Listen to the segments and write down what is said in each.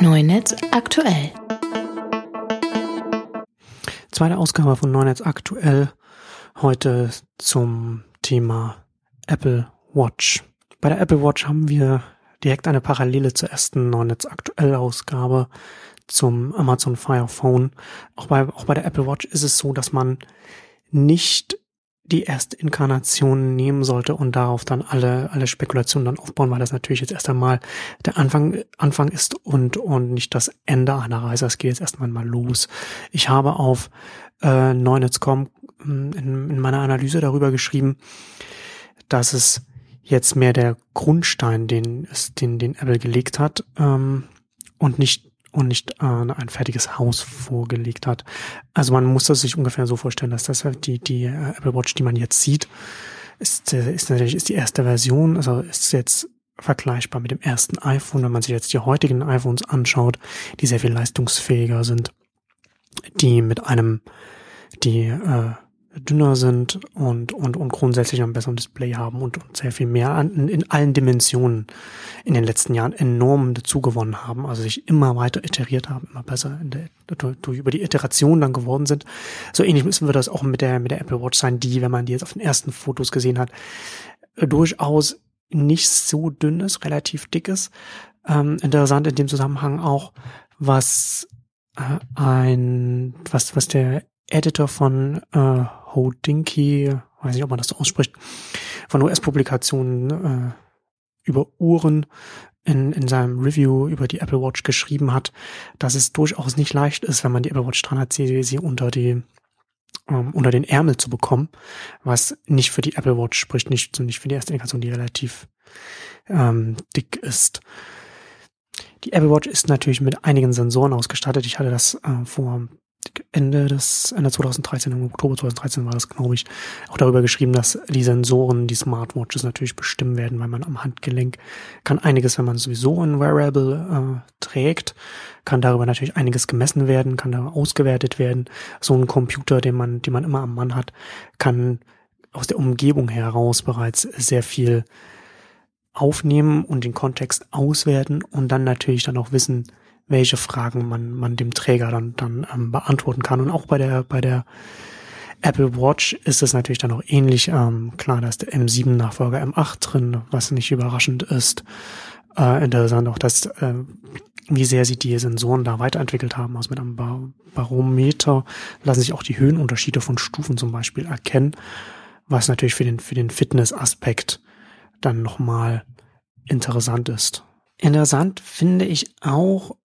Neunetz aktuell. Zweite Ausgabe von Neunetz aktuell. Heute zum Thema Apple Watch. Bei der Apple Watch haben wir direkt eine Parallele zur ersten Neunetz aktuell Ausgabe zum Amazon Fire Phone. Auch bei, auch bei der Apple Watch ist es so, dass man nicht die erste Inkarnation nehmen sollte und darauf dann alle, alle Spekulationen dann aufbauen, weil das natürlich jetzt erst einmal der Anfang, Anfang ist und, und nicht das Ende einer Reise. Es geht jetzt erstmal mal los. Ich habe auf äh, Neunetz.com in, in meiner Analyse darüber geschrieben, dass es jetzt mehr der Grundstein, den, den, den Apple gelegt hat, ähm, und nicht und nicht äh, ein fertiges Haus vorgelegt hat. Also man muss das sich ungefähr so vorstellen, dass das die, die äh, Apple Watch, die man jetzt sieht, ist, äh, ist natürlich ist die erste Version, also ist jetzt vergleichbar mit dem ersten iPhone, wenn man sich jetzt die heutigen iPhones anschaut, die sehr viel leistungsfähiger sind, die mit einem, die äh, dünner sind und, und, und grundsätzlich ein besseres Display haben und, und sehr viel mehr an, in allen Dimensionen in den letzten Jahren enorm dazugewonnen haben, also sich immer weiter iteriert haben, immer besser in der, durch, über die Iteration dann geworden sind. So ähnlich müssen wir das auch mit der, mit der Apple Watch sein, die, wenn man die jetzt auf den ersten Fotos gesehen hat, durchaus nicht so dünn ist, relativ dick ist. Ähm, interessant in dem Zusammenhang auch, was äh, ein, was, was der Editor von äh, Hodinky, weiß nicht, ob man das so ausspricht, von US-Publikationen äh, über Uhren in, in seinem Review über die Apple Watch geschrieben hat, dass es durchaus nicht leicht ist, wenn man die Apple Watch dran hat, sie, sie unter die ähm, unter den Ärmel zu bekommen, was nicht für die Apple Watch spricht, nicht, nicht für die erste Indikation, die relativ ähm, dick ist. Die Apple Watch ist natürlich mit einigen Sensoren ausgestattet. Ich hatte das äh, vor Ende des, Ende 2013, im Oktober 2013 war das, glaube ich, auch darüber geschrieben, dass die Sensoren, die Smartwatches natürlich bestimmen werden, weil man am Handgelenk kann einiges, wenn man sowieso ein Wearable äh, trägt, kann darüber natürlich einiges gemessen werden, kann da ausgewertet werden. So ein Computer, den man, den man immer am Mann hat, kann aus der Umgebung heraus bereits sehr viel aufnehmen und den Kontext auswerten und dann natürlich dann auch wissen, welche Fragen man, man dem Träger dann, dann ähm, beantworten kann. Und auch bei der, bei der Apple Watch ist es natürlich dann auch ähnlich. Ähm, klar, da ist der M7-Nachfolger M8 drin, was nicht überraschend ist. Äh, interessant auch, dass äh, wie sehr sie die Sensoren da weiterentwickelt haben. Also mit einem Bar Barometer lassen sich auch die Höhenunterschiede von Stufen zum Beispiel erkennen, was natürlich für den, für den Fitness-Aspekt dann nochmal interessant ist. Interessant finde ich auch,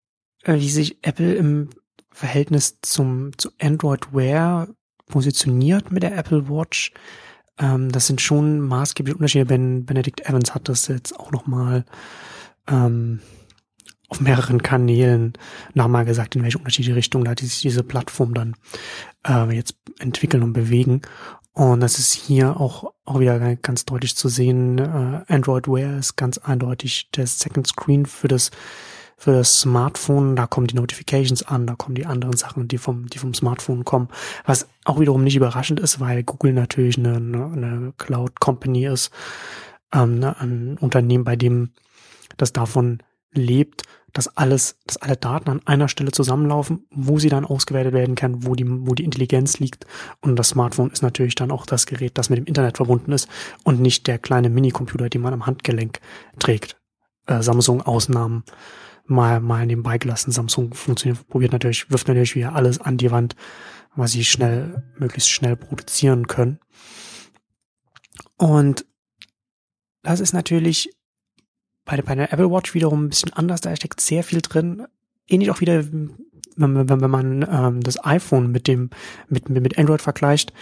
wie sich Apple im Verhältnis zum zu Android Wear positioniert mit der Apple Watch. Ähm, das sind schon maßgebliche Unterschiede. Ben, Benedict Evans hat das jetzt auch nochmal ähm, auf mehreren Kanälen nochmal gesagt, in welche unterschiedliche Richtung da sich diese Plattform dann äh, jetzt entwickeln und bewegen. Und das ist hier auch, auch wieder ganz deutlich zu sehen. Äh, Android Wear ist ganz eindeutig der Second Screen für das für das Smartphone, da kommen die Notifications an, da kommen die anderen Sachen, die vom, die vom Smartphone kommen. Was auch wiederum nicht überraschend ist, weil Google natürlich eine, eine Cloud Company ist, ähm, ne, ein Unternehmen, bei dem das davon lebt, dass alles, dass alle Daten an einer Stelle zusammenlaufen, wo sie dann ausgewertet werden kann, wo die, wo die Intelligenz liegt. Und das Smartphone ist natürlich dann auch das Gerät, das mit dem Internet verbunden ist und nicht der kleine Minicomputer, den man am Handgelenk trägt. Äh, Samsung Ausnahmen mal, mal nebenbei gelassen. Samsung funktioniert, probiert natürlich, wirft natürlich wieder alles an die Wand, was sie schnell, möglichst schnell produzieren können. Und das ist natürlich bei der, bei der Apple Watch wiederum ein bisschen anders, da steckt sehr viel drin. Ähnlich auch wieder, wenn, wenn, wenn man ähm, das iPhone mit dem, mit, mit Android vergleicht.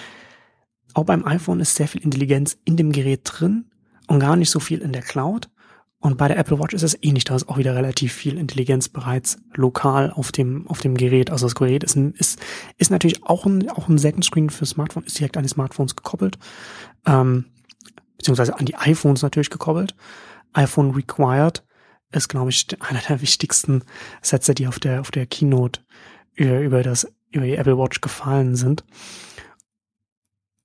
Auch beim iPhone ist sehr viel Intelligenz in dem Gerät drin und gar nicht so viel in der Cloud. Und bei der Apple Watch ist es ähnlich, da ist auch wieder relativ viel Intelligenz bereits lokal auf dem, auf dem Gerät. Also das Gerät ist, ist, ist natürlich auch ein, auch ein Second Screen für Smartphone, ist direkt an die Smartphones gekoppelt, ähm, beziehungsweise an die iPhones natürlich gekoppelt. iPhone Required ist, glaube ich, einer der wichtigsten Sätze, die auf der, auf der Keynote über, über das, über die Apple Watch gefallen sind.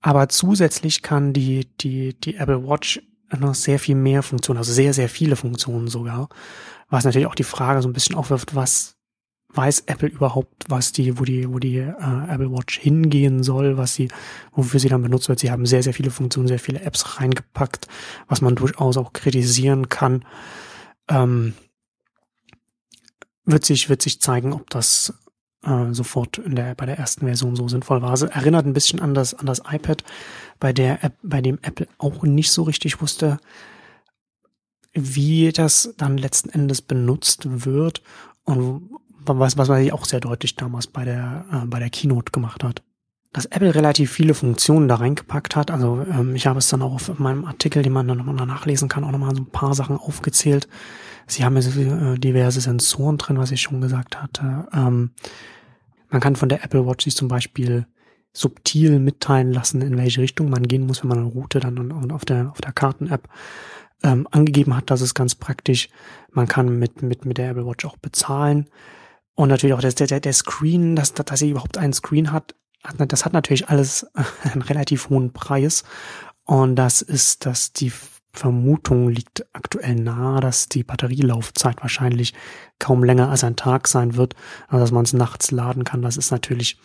Aber zusätzlich kann die, die, die Apple Watch noch sehr viel mehr Funktionen, also sehr, sehr viele Funktionen sogar. Was natürlich auch die Frage so ein bisschen aufwirft, was weiß Apple überhaupt, was die, wo die, wo die äh, Apple Watch hingehen soll, was sie, wofür sie dann benutzt wird. Sie haben sehr, sehr viele Funktionen, sehr viele Apps reingepackt, was man durchaus auch kritisieren kann. Ähm, wird sich, wird sich zeigen, ob das äh, sofort in der, bei der ersten Version so sinnvoll war. Also erinnert ein bisschen an das, an das iPad, bei der App, bei dem Apple auch nicht so richtig wusste, wie das dann letzten Endes benutzt wird und was, was man auch sehr deutlich damals bei der, äh, bei der Keynote gemacht hat. Dass Apple relativ viele Funktionen da reingepackt hat, also ähm, ich habe es dann auch auf meinem Artikel, den man dann nochmal nachlesen kann, auch nochmal so ein paar Sachen aufgezählt. Sie haben jetzt äh, diverse Sensoren drin, was ich schon gesagt hatte. Ähm, man kann von der Apple Watch sich zum Beispiel subtil mitteilen lassen, in welche Richtung man gehen muss, wenn man eine Route dann auf der, auf der Karten-App ähm, angegeben hat. Das ist ganz praktisch. Man kann mit, mit, mit der Apple Watch auch bezahlen. Und natürlich auch der, der, der Screen, dass, dass sie überhaupt einen Screen hat, das hat natürlich alles einen relativ hohen Preis. Und das ist, dass die Vermutung liegt aktuell nahe, dass die Batterielaufzeit wahrscheinlich kaum länger als ein Tag sein wird, also dass man es nachts laden kann. Das ist natürlich,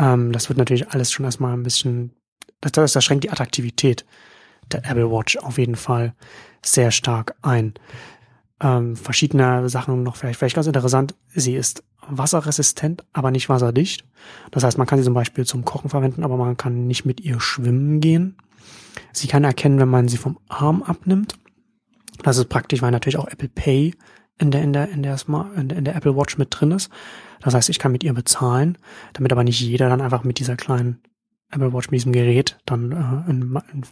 ähm, das wird natürlich alles schon erstmal ein bisschen, das, das, das schränkt die Attraktivität der Apple Watch auf jeden Fall sehr stark ein. Ähm, verschiedene Sachen noch vielleicht, vielleicht ganz interessant. Sie ist wasserresistent, aber nicht wasserdicht. Das heißt, man kann sie zum Beispiel zum Kochen verwenden, aber man kann nicht mit ihr schwimmen gehen. Sie kann erkennen, wenn man sie vom Arm abnimmt. Das ist praktisch, weil natürlich auch Apple Pay in der, in der, in der, Smart, in der, Apple Watch mit drin ist. Das heißt, ich kann mit ihr bezahlen, damit aber nicht jeder dann einfach mit dieser kleinen Apple Watch, mit diesem Gerät dann äh, in, in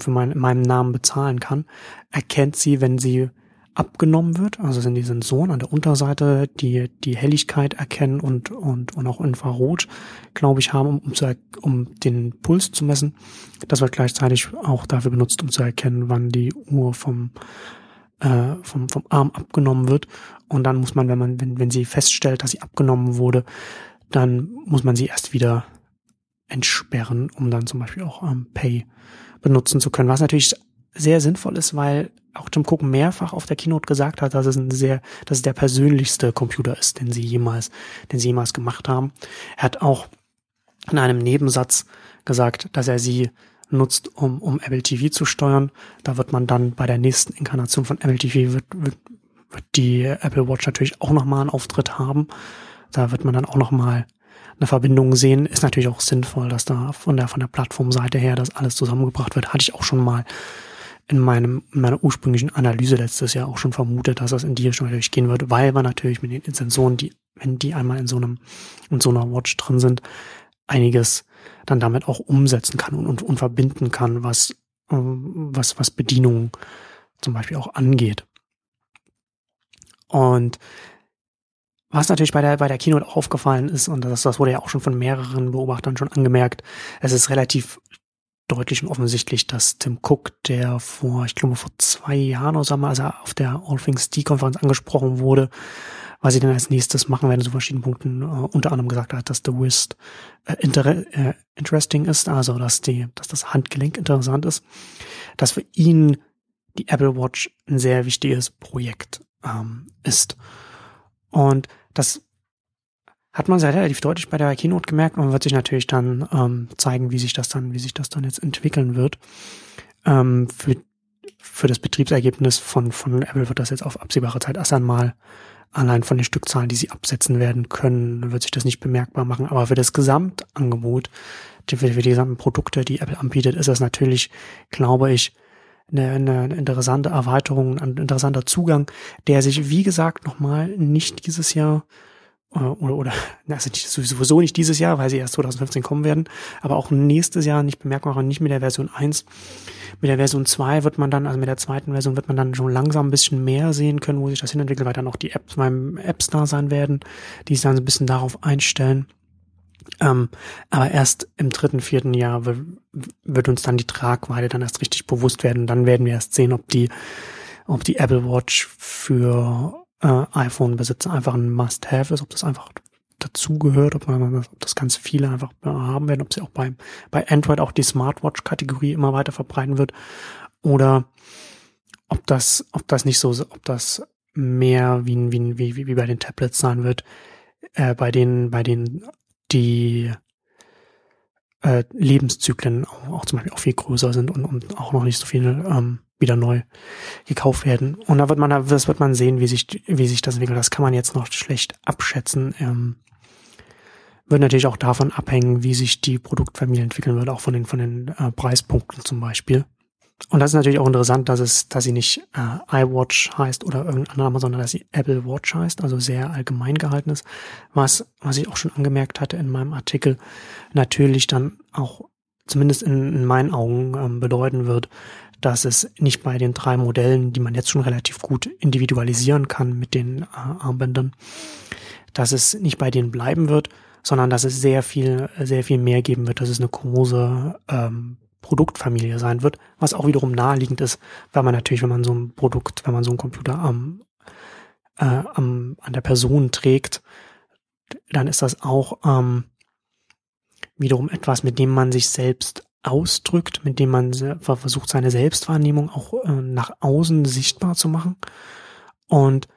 für mein, in meinem Namen bezahlen kann, erkennt sie, wenn sie abgenommen wird. Also sind die Sensoren an der Unterseite, die die Helligkeit erkennen und, und, und auch Infrarot, glaube ich, haben, um, um, zu, um den Puls zu messen. Das wird gleichzeitig auch dafür benutzt, um zu erkennen, wann die Uhr vom, äh, vom, vom Arm abgenommen wird. Und dann muss man, wenn man, wenn, wenn sie feststellt, dass sie abgenommen wurde, dann muss man sie erst wieder entsperren, um dann zum Beispiel auch ähm, Pay benutzen zu können, was natürlich sehr sinnvoll ist, weil auch Tim Cook mehrfach auf der Keynote gesagt hat, dass es ein sehr, dass es der persönlichste Computer ist, den sie jemals, den sie jemals gemacht haben. Er hat auch in einem Nebensatz gesagt, dass er sie nutzt, um, um Apple TV zu steuern. Da wird man dann bei der nächsten Inkarnation von Apple TV wird, wird, wird die Apple Watch natürlich auch nochmal einen Auftritt haben. Da wird man dann auch nochmal eine Verbindung sehen, ist natürlich auch sinnvoll, dass da von der, von der Plattformseite her das alles zusammengebracht wird. Hatte ich auch schon mal in meinem, in meiner ursprünglichen Analyse letztes Jahr auch schon vermutet, dass das in die Richtung natürlich gehen wird, weil man natürlich mit den Sensoren, die, wenn die einmal in so einem, in so einer Watch drin sind, einiges dann damit auch umsetzen kann und, und, und verbinden kann, was, was, was Bedienung zum Beispiel auch angeht. Und was natürlich bei der, bei der Keynote aufgefallen ist, und das, das wurde ja auch schon von mehreren Beobachtern schon angemerkt, es ist relativ deutlich und offensichtlich, dass Tim Cook, der vor, ich glaube, vor zwei Jahren oder so, als er auf der All Things D-Konferenz angesprochen wurde, was sie denn als nächstes machen werden, zu verschiedenen Punkten, äh, unter anderem gesagt hat, dass The Wrist äh, äh, interesting ist, also dass die, dass das Handgelenk interessant ist, dass für ihn die Apple Watch ein sehr wichtiges Projekt ähm, ist. Und das hat man sehr relativ deutlich bei der Keynote gemerkt und wird sich natürlich dann ähm, zeigen, wie sich das dann, wie sich das dann jetzt entwickeln wird. Ähm, für, für das Betriebsergebnis von, von Apple wird das jetzt auf absehbare Zeit erst einmal allein von den Stückzahlen, die sie absetzen werden können, wird sich das nicht bemerkbar machen. Aber für das Gesamtangebot, für, die gesamten Produkte, die Apple anbietet, ist das natürlich, glaube ich, eine, eine interessante Erweiterung, ein interessanter Zugang, der sich, wie gesagt, nochmal nicht dieses Jahr äh, oder, oder also sowieso nicht dieses Jahr, weil sie erst 2015 kommen werden, aber auch nächstes Jahr nicht bemerkbar und nicht mit der Version 1. Mit der Version 2 wird man dann, also mit der zweiten Version wird man dann schon langsam ein bisschen mehr sehen können, wo sich das hinentwickelt, weil dann auch die Apps beim Apps da sein werden, die sich dann ein bisschen darauf einstellen. Ähm, aber erst im dritten, vierten Jahr wird, wird uns dann die Tragweite dann erst richtig bewusst werden. Dann werden wir erst sehen, ob die, ob die Apple Watch für äh, iPhone-Besitzer einfach ein Must-Have ist, ob das einfach dazugehört, ob man, ob das ganz viele einfach haben werden, ob sie auch beim, bei Android auch die Smartwatch-Kategorie immer weiter verbreiten wird oder ob das, ob das nicht so, ob das mehr wie, wie, wie, wie bei den Tablets sein wird, äh, bei denen, bei denen die äh, Lebenszyklen auch, auch, zum Beispiel auch viel größer sind und, und auch noch nicht so viel ähm, wieder neu gekauft werden. Und da wird man, das wird man sehen, wie sich, wie sich das entwickelt. Das kann man jetzt noch schlecht abschätzen. Ähm, wird natürlich auch davon abhängen, wie sich die Produktfamilie entwickeln wird, auch von den, von den äh, Preispunkten zum Beispiel. Und das ist natürlich auch interessant, dass es, dass sie nicht äh, iWatch heißt oder irgendein anderer, Name, sondern dass sie Apple Watch heißt, also sehr allgemein gehalten ist, was, was ich auch schon angemerkt hatte in meinem Artikel, natürlich dann auch zumindest in, in meinen Augen ähm, bedeuten wird, dass es nicht bei den drei Modellen, die man jetzt schon relativ gut individualisieren kann mit den äh, Armbändern, dass es nicht bei denen bleiben wird, sondern dass es sehr viel, sehr viel mehr geben wird, dass es eine große ähm, Produktfamilie sein wird, was auch wiederum naheliegend ist, weil man natürlich, wenn man so ein Produkt, wenn man so einen Computer am, äh, am, an der Person trägt, dann ist das auch ähm, wiederum etwas, mit dem man sich selbst ausdrückt, mit dem man versucht, seine Selbstwahrnehmung auch äh, nach außen sichtbar zu machen. Und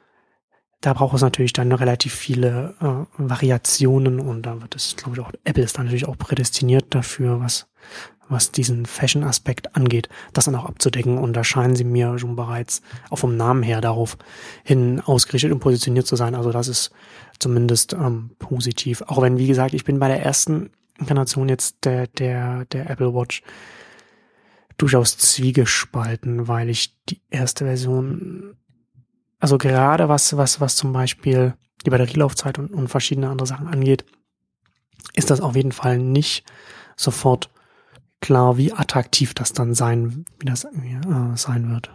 da braucht es natürlich dann relativ viele äh, Variationen und da wird es, glaube ich, auch Apple ist dann natürlich auch prädestiniert dafür, was was diesen Fashion-Aspekt angeht, das dann auch abzudecken. Und da scheinen sie mir schon bereits auch vom Namen her darauf hin ausgerichtet und positioniert zu sein. Also das ist zumindest ähm, positiv. Auch wenn, wie gesagt, ich bin bei der ersten Inkarnation jetzt der, der, der Apple Watch durchaus zwiegespalten, weil ich die erste Version also gerade was, was, was zum Beispiel die Batterielaufzeit und, und verschiedene andere Sachen angeht, ist das auf jeden Fall nicht sofort klar, wie attraktiv das dann sein, wie das äh, sein wird.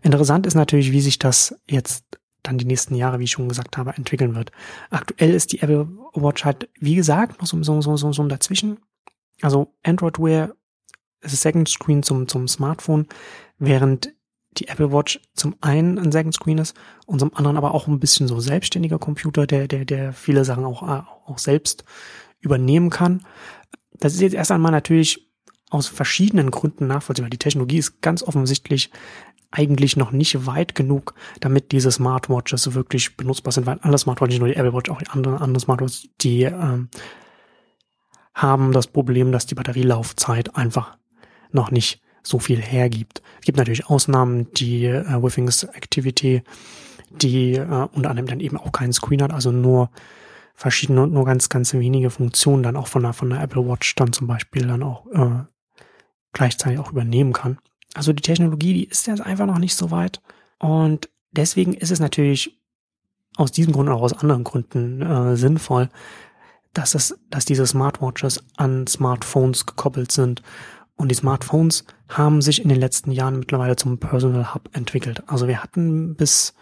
Interessant ist natürlich, wie sich das jetzt dann die nächsten Jahre, wie ich schon gesagt habe, entwickeln wird. Aktuell ist die Apple Watch halt, wie gesagt, noch so, so, so, so, so dazwischen. Also Android Wear ist Second Screen zum, zum Smartphone, während die Apple Watch zum einen ein Second Screen ist und zum anderen aber auch ein bisschen so selbstständiger Computer, der, der, der viele Sachen auch, auch selbst übernehmen kann. Das ist jetzt erst einmal natürlich aus verschiedenen Gründen nachvollziehbar. Die Technologie ist ganz offensichtlich eigentlich noch nicht weit genug, damit diese Smartwatches wirklich benutzbar sind, weil alle Smartwatches, nicht nur die Apple Watch, auch die anderen, anderen Smartwatches, die ähm, haben das Problem, dass die Batterielaufzeit einfach noch nicht so viel hergibt. Es gibt natürlich Ausnahmen, die äh, Withings Activity, die äh, unter anderem dann eben auch keinen Screen hat, also nur verschiedene und nur ganz, ganz wenige Funktionen dann auch von der, von der Apple Watch dann zum Beispiel dann auch äh, gleichzeitig auch übernehmen kann. Also die Technologie, die ist jetzt einfach noch nicht so weit. Und deswegen ist es natürlich aus diesem Grund und auch aus anderen Gründen äh, sinnvoll, dass es, dass diese Smartwatches an Smartphones gekoppelt sind und die Smartphones haben sich in den letzten Jahren mittlerweile zum Personal Hub entwickelt. Also wir hatten bis,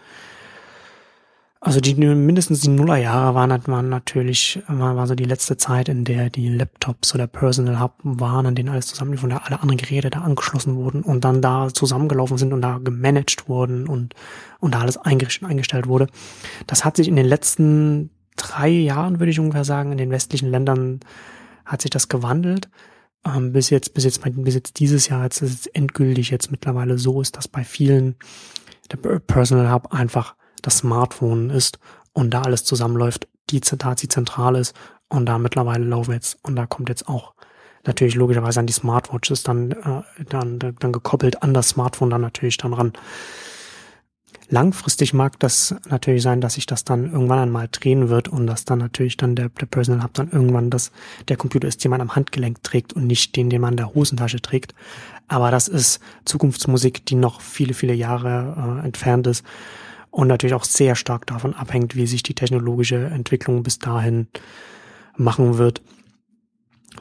also die mindestens die Nullerjahre waren, waren natürlich, war, war so die letzte Zeit, in der die Laptops oder Personal Hub waren, an denen alles zusammenlief und da alle anderen Geräte da angeschlossen wurden und dann da zusammengelaufen sind und da gemanagt wurden und, und da alles eingerichtet und eingestellt wurde. Das hat sich in den letzten drei Jahren, würde ich ungefähr sagen, in den westlichen Ländern hat sich das gewandelt ähm, bis jetzt, bis jetzt, bis jetzt dieses Jahr, jetzt ist es endgültig jetzt mittlerweile so ist, dass bei vielen der Personal Hub einfach das Smartphone ist und da alles zusammenläuft, die Dazi zentral ist und da mittlerweile laufen jetzt und da kommt jetzt auch natürlich logischerweise an die Smartwatches dann, äh, dann, dann gekoppelt an das Smartphone dann natürlich dann ran. Langfristig mag das natürlich sein, dass sich das dann irgendwann einmal drehen wird und dass dann natürlich dann der, der Personal Hub dann irgendwann das, der Computer ist, den man am Handgelenk trägt und nicht den, den man in der Hosentasche trägt. Aber das ist Zukunftsmusik, die noch viele, viele Jahre äh, entfernt ist und natürlich auch sehr stark davon abhängt, wie sich die technologische Entwicklung bis dahin machen wird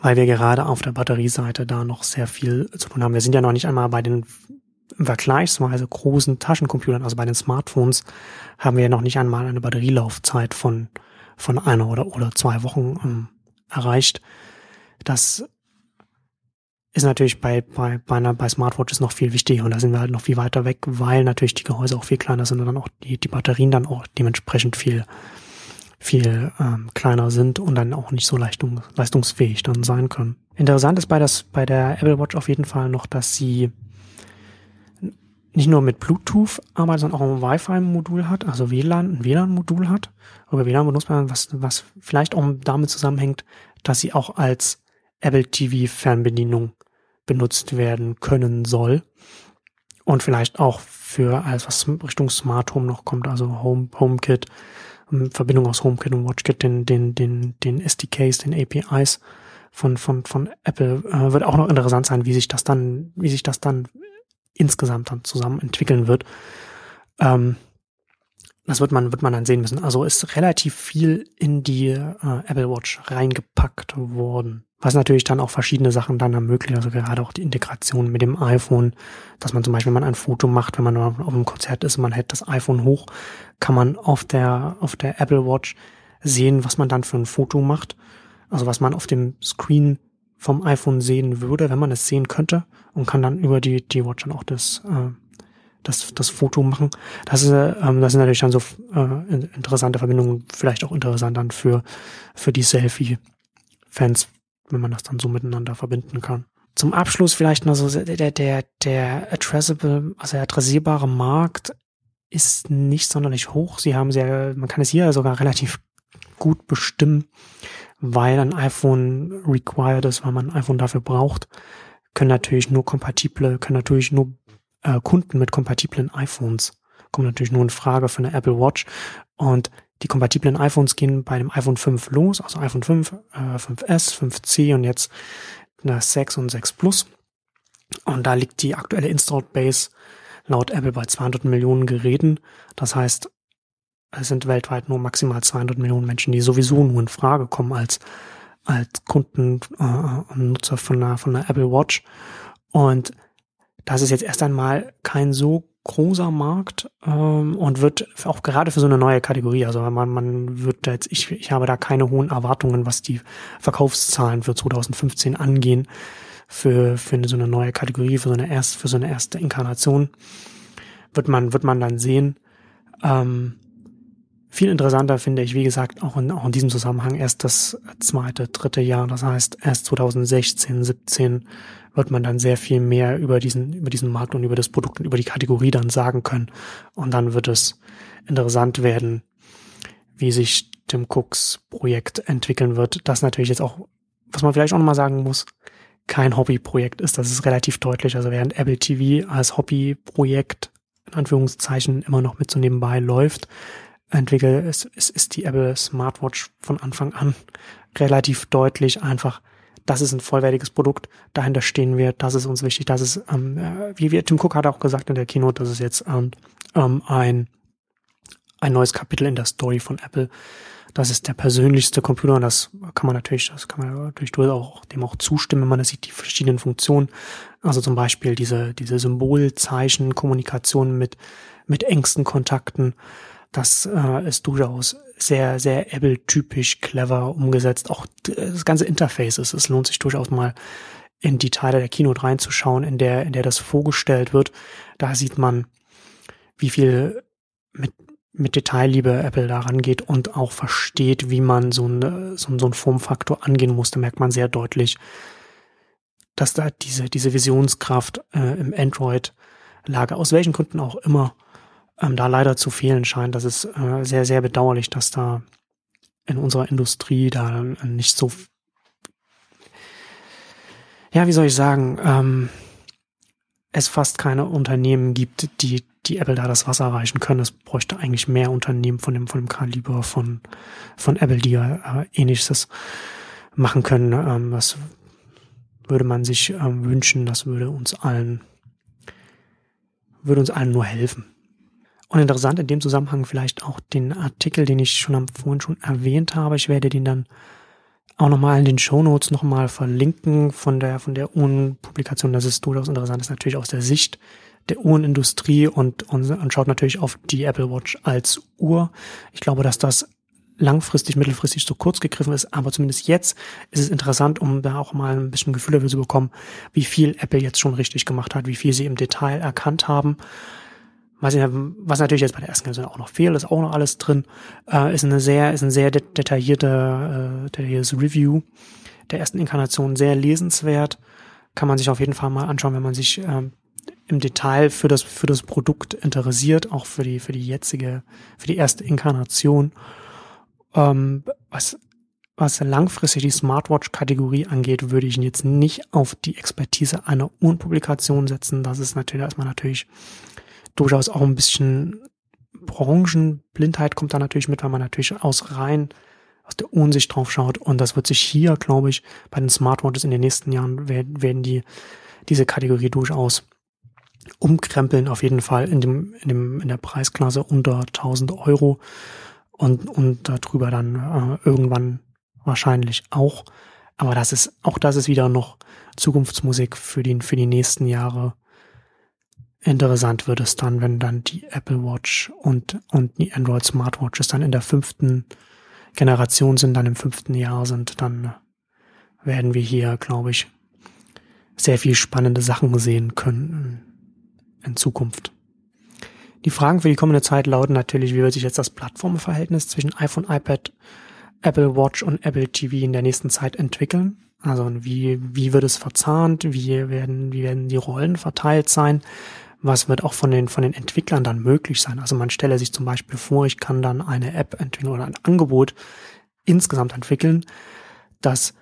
weil wir gerade auf der Batterieseite da noch sehr viel zu tun haben. Wir sind ja noch nicht einmal bei den vergleichsweise großen Taschencomputern, also bei den Smartphones, haben wir ja noch nicht einmal eine Batterielaufzeit von, von einer oder, oder zwei Wochen ähm, erreicht. Das ist natürlich bei, bei, bei, einer, bei Smartwatches noch viel wichtiger und da sind wir halt noch viel weiter weg, weil natürlich die Gehäuse auch viel kleiner sind und dann auch die, die Batterien dann auch dementsprechend viel, viel ähm, kleiner sind und dann auch nicht so leistung, leistungsfähig dann sein können. Interessant ist bei, das, bei der Apple Watch auf jeden Fall noch, dass sie nicht nur mit Bluetooth arbeitet, sondern auch ein Wi-Fi-Modul hat, also WLAN, ein WLAN-Modul hat. Über WLAN benutzt man, was, was vielleicht auch damit zusammenhängt, dass sie auch als Apple TV Fernbedienung benutzt werden können soll. Und vielleicht auch für alles, was Richtung Smart Home noch kommt, also Home, HomeKit, ähm, Verbindung aus HomeKit und WatchKit, den, den, den, den SDKs, den APIs von, von, von Apple, äh, wird auch noch interessant sein, wie sich das dann, wie sich das dann insgesamt dann zusammen entwickeln wird. Ähm, das wird man, wird man dann sehen müssen. Also ist relativ viel in die äh, Apple Watch reingepackt worden. Was natürlich dann auch verschiedene Sachen dann ermöglicht, also gerade auch die Integration mit dem iPhone, dass man zum Beispiel, wenn man ein Foto macht, wenn man auf einem Konzert ist, man hält das iPhone hoch, kann man auf der, auf der Apple Watch sehen, was man dann für ein Foto macht. Also was man auf dem Screen vom iPhone sehen würde, wenn man es sehen könnte und kann dann über die, die Watch dann auch das, äh, das, das Foto machen. Das, ist, ähm, das sind natürlich dann so äh, interessante Verbindungen, vielleicht auch interessant dann für, für die Selfie-Fans, wenn man das dann so miteinander verbinden kann. Zum Abschluss vielleicht noch so der, der, der addressable, also der adressierbare Markt ist nicht sonderlich hoch. Sie haben sehr, man kann es hier sogar relativ gut bestimmen, weil ein iPhone required ist, weil man ein iPhone dafür braucht, können natürlich nur kompatible, können natürlich nur äh, Kunden mit kompatiblen iPhones kommen natürlich nur in Frage für eine Apple Watch und die kompatiblen iPhones gehen bei dem iPhone 5 los, also iPhone 5, äh, 5S, 5C und jetzt eine 6 und 6 Plus. Und da liegt die aktuelle Installed Base laut Apple bei 200 Millionen Geräten. Das heißt, es sind weltweit nur maximal 200 Millionen Menschen, die sowieso nur in Frage kommen als, als Kunden äh, und Nutzer von einer, von einer Apple Watch. Und das ist jetzt erst einmal kein so großer Markt ähm, und wird auch gerade für so eine neue Kategorie, also man, man wird jetzt, ich, ich habe da keine hohen Erwartungen, was die Verkaufszahlen für 2015 angehen, für, für so eine neue Kategorie, für so eine erst, für so eine erste Inkarnation, wird man, wird man dann sehen. Ähm, viel interessanter finde ich, wie gesagt, auch in, auch in diesem Zusammenhang erst das zweite, dritte Jahr. Das heißt, erst 2016, 17 wird man dann sehr viel mehr über diesen, über diesen Markt und über das Produkt und über die Kategorie dann sagen können. Und dann wird es interessant werden, wie sich Tim Cooks Projekt entwickeln wird. Das natürlich jetzt auch, was man vielleicht auch nochmal sagen muss, kein Hobbyprojekt ist. Das ist relativ deutlich. Also während Apple TV als Hobbyprojekt in Anführungszeichen immer noch mit so nebenbei läuft, entwickle, ist, ist, ist die Apple Smartwatch von Anfang an relativ deutlich einfach, das ist ein vollwertiges Produkt, dahinter stehen wir, das ist uns wichtig, das ist, ähm, äh, wie wir, Tim Cook hat auch gesagt in der Keynote, das ist jetzt ähm, ähm, ein, ein neues Kapitel in der Story von Apple. Das ist der persönlichste Computer und das kann man natürlich, das kann man natürlich auch dem auch zustimmen, wenn man sieht, die verschiedenen Funktionen. Also zum Beispiel diese, diese Symbolzeichen, Kommunikation mit, mit engsten Kontakten, das äh, ist durchaus sehr, sehr Apple-typisch clever umgesetzt. Auch das ganze Interface ist, es lohnt sich durchaus mal in die Teile der Keynote reinzuschauen, in der, in der das vorgestellt wird. Da sieht man, wie viel mit, mit Detailliebe Apple da rangeht und auch versteht, wie man so, eine, so, so einen Formfaktor angehen muss. Da merkt man sehr deutlich, dass da diese, diese Visionskraft äh, im Android-Lager, aus welchen Gründen auch immer, ähm, da leider zu fehlen scheint. Das ist äh, sehr, sehr bedauerlich, dass da in unserer Industrie da nicht so, ja, wie soll ich sagen, ähm, es fast keine Unternehmen gibt, die, die Apple da das Wasser reichen können. Es bräuchte eigentlich mehr Unternehmen von dem, von dem Kaliber von, von Apple, die ja äh, ähnliches machen können. Ähm, das würde man sich ähm, wünschen. Das würde uns allen, würde uns allen nur helfen. Und interessant in dem Zusammenhang vielleicht auch den Artikel, den ich schon am vorhin schon erwähnt habe. Ich werde den dann auch nochmal in den Show Notes nochmal verlinken von der, von der Uhrenpublikation. Das ist durchaus interessant. Das ist natürlich aus der Sicht der Uhrenindustrie und, und, und schaut natürlich auf die Apple Watch als Uhr. Ich glaube, dass das langfristig, mittelfristig zu kurz gegriffen ist, aber zumindest jetzt ist es interessant, um da auch mal ein bisschen Gefühl dafür zu bekommen, wie viel Apple jetzt schon richtig gemacht hat, wie viel sie im Detail erkannt haben was, was natürlich jetzt bei der ersten Version auch noch fehlt, ist auch noch alles drin, äh, ist eine sehr, ist ein sehr detaillierte, äh, detailliertes Review der ersten Inkarnation, sehr lesenswert, kann man sich auf jeden Fall mal anschauen, wenn man sich ähm, im Detail für das, für das Produkt interessiert, auch für die, für die jetzige, für die erste Inkarnation. Ähm, was, was langfristig die Smartwatch-Kategorie angeht, würde ich jetzt nicht auf die Expertise einer Uhrenpublikation setzen. Das ist natürlich, da ist man natürlich durchaus auch ein bisschen Branchenblindheit kommt da natürlich mit, weil man natürlich aus rein aus der Unsicht drauf schaut. Und das wird sich hier, glaube ich, bei den Smartwatches in den nächsten Jahren werden, werden die diese Kategorie durchaus umkrempeln, auf jeden Fall in dem, in dem, in der Preisklasse unter 1000 Euro und, und darüber dann äh, irgendwann wahrscheinlich auch. Aber das ist, auch das ist wieder noch Zukunftsmusik für die, für die nächsten Jahre. Interessant wird es dann, wenn dann die Apple Watch und, und die Android Smartwatches dann in der fünften Generation sind, dann im fünften Jahr sind, dann werden wir hier, glaube ich, sehr viel spannende Sachen sehen können in Zukunft. Die Fragen für die kommende Zeit lauten natürlich, wie wird sich jetzt das Plattformverhältnis zwischen iPhone, iPad, Apple Watch und Apple TV in der nächsten Zeit entwickeln? Also wie, wie wird es verzahnt? Wie werden, wie werden die Rollen verteilt sein? Was wird auch von den, von den Entwicklern dann möglich sein. Also man stelle sich zum Beispiel vor, ich kann dann eine App entwickeln oder ein Angebot insgesamt entwickeln, das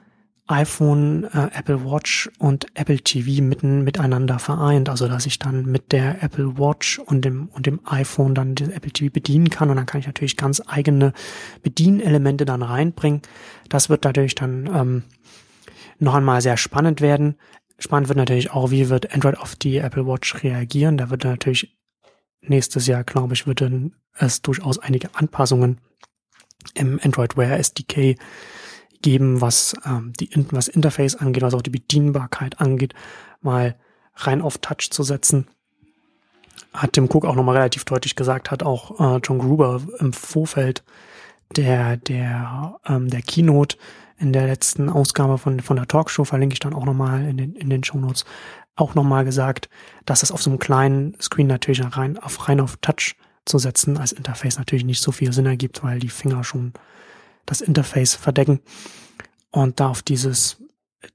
iPhone, äh, Apple Watch und Apple TV mitten miteinander vereint. Also dass ich dann mit der Apple Watch und dem und dem iPhone dann den Apple TV bedienen kann und dann kann ich natürlich ganz eigene Bedienelemente dann reinbringen. Das wird natürlich dann ähm, noch einmal sehr spannend werden. Spannend wird natürlich auch, wie wird Android auf die Apple Watch reagieren. Da wird natürlich nächstes Jahr, glaube ich, wird es durchaus einige Anpassungen im Android Wear SDK geben, was ähm, die was Interface angeht, was auch die Bedienbarkeit angeht, mal rein auf Touch zu setzen. Hat Tim Cook auch nochmal relativ deutlich gesagt, hat auch äh, John Gruber im Vorfeld der der ähm, der Keynote in der letzten Ausgabe von, von der Talkshow, verlinke ich dann auch nochmal in den, in den Show Notes, auch nochmal gesagt, dass es auf so einem kleinen Screen natürlich rein auf, rein auf Touch zu setzen als Interface natürlich nicht so viel Sinn ergibt, weil die Finger schon das Interface verdecken. Und da auf dieses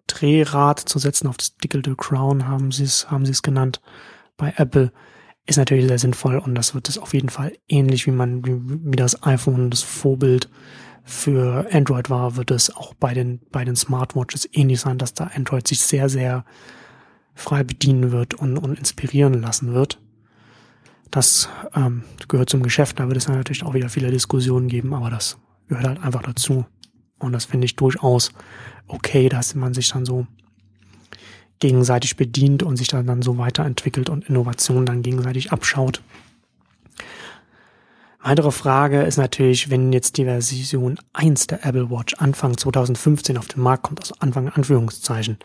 Drehrad zu setzen, auf das Digital Crown haben sie es, haben sie es genannt, bei Apple, ist natürlich sehr sinnvoll und das wird es auf jeden Fall ähnlich wie man, wie, wie das iPhone, das Vorbild für Android war, wird es auch bei den, bei den Smartwatches ähnlich sein, dass da Android sich sehr, sehr frei bedienen wird und, und inspirieren lassen wird. Das ähm, gehört zum Geschäft, da wird es natürlich auch wieder viele Diskussionen geben, aber das gehört halt einfach dazu. Und das finde ich durchaus okay, dass man sich dann so gegenseitig bedient und sich dann, dann so weiterentwickelt und Innovationen dann gegenseitig abschaut. Weitere Frage ist natürlich, wenn jetzt die Version 1 der Apple Watch Anfang 2015 auf den Markt kommt, also Anfang Anführungszeichen,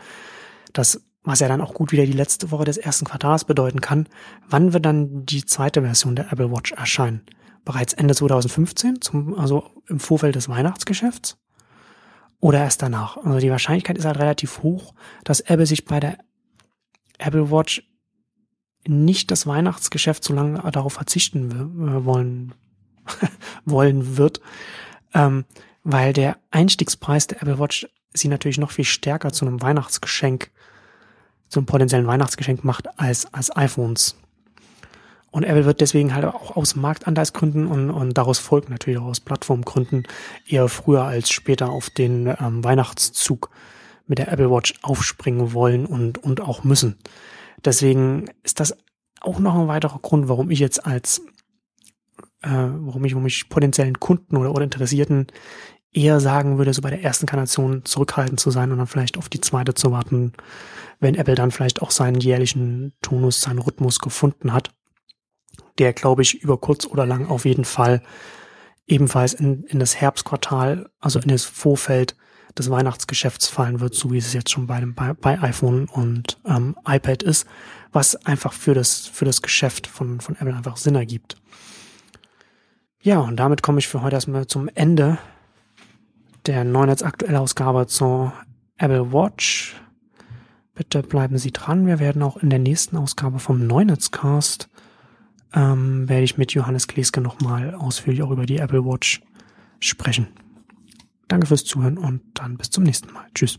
das, was ja dann auch gut wieder die letzte Woche des ersten Quartals bedeuten kann, wann wird dann die zweite Version der Apple Watch erscheinen? Bereits Ende 2015, zum, also im Vorfeld des Weihnachtsgeschäfts? Oder erst danach? Also die Wahrscheinlichkeit ist halt relativ hoch, dass Apple sich bei der Apple Watch nicht das Weihnachtsgeschäft so lange darauf verzichten äh, wollen wollen wird, ähm, weil der Einstiegspreis der Apple Watch sie natürlich noch viel stärker zu einem Weihnachtsgeschenk, zum potenziellen Weihnachtsgeschenk macht als, als iPhones. Und Apple wird deswegen halt auch aus Marktanteilsgründen und, und daraus folgt natürlich auch aus Plattformgründen eher früher als später auf den ähm, Weihnachtszug mit der Apple Watch aufspringen wollen und, und auch müssen. Deswegen ist das auch noch ein weiterer Grund, warum ich jetzt als äh, warum ich, warum ich potenziellen Kunden oder, oder Interessierten eher sagen würde, so bei der ersten Kanation zurückhaltend zu sein und dann vielleicht auf die zweite zu warten, wenn Apple dann vielleicht auch seinen jährlichen Tonus, seinen Rhythmus gefunden hat, der, glaube ich, über kurz oder lang auf jeden Fall ebenfalls in, in das Herbstquartal, also in das Vorfeld des Weihnachtsgeschäfts fallen wird, so wie es jetzt schon bei, dem, bei, bei iPhone und ähm, iPad ist, was einfach für das, für das Geschäft von, von Apple einfach Sinn ergibt. Ja, und damit komme ich für heute erstmal zum Ende der Neunetz aktuelle Ausgabe zur Apple Watch. Bitte bleiben Sie dran. Wir werden auch in der nächsten Ausgabe vom Neunetzcast ähm, werde ich mit Johannes Kleske nochmal ausführlich auch über die Apple Watch sprechen. Danke fürs Zuhören und dann bis zum nächsten Mal. Tschüss.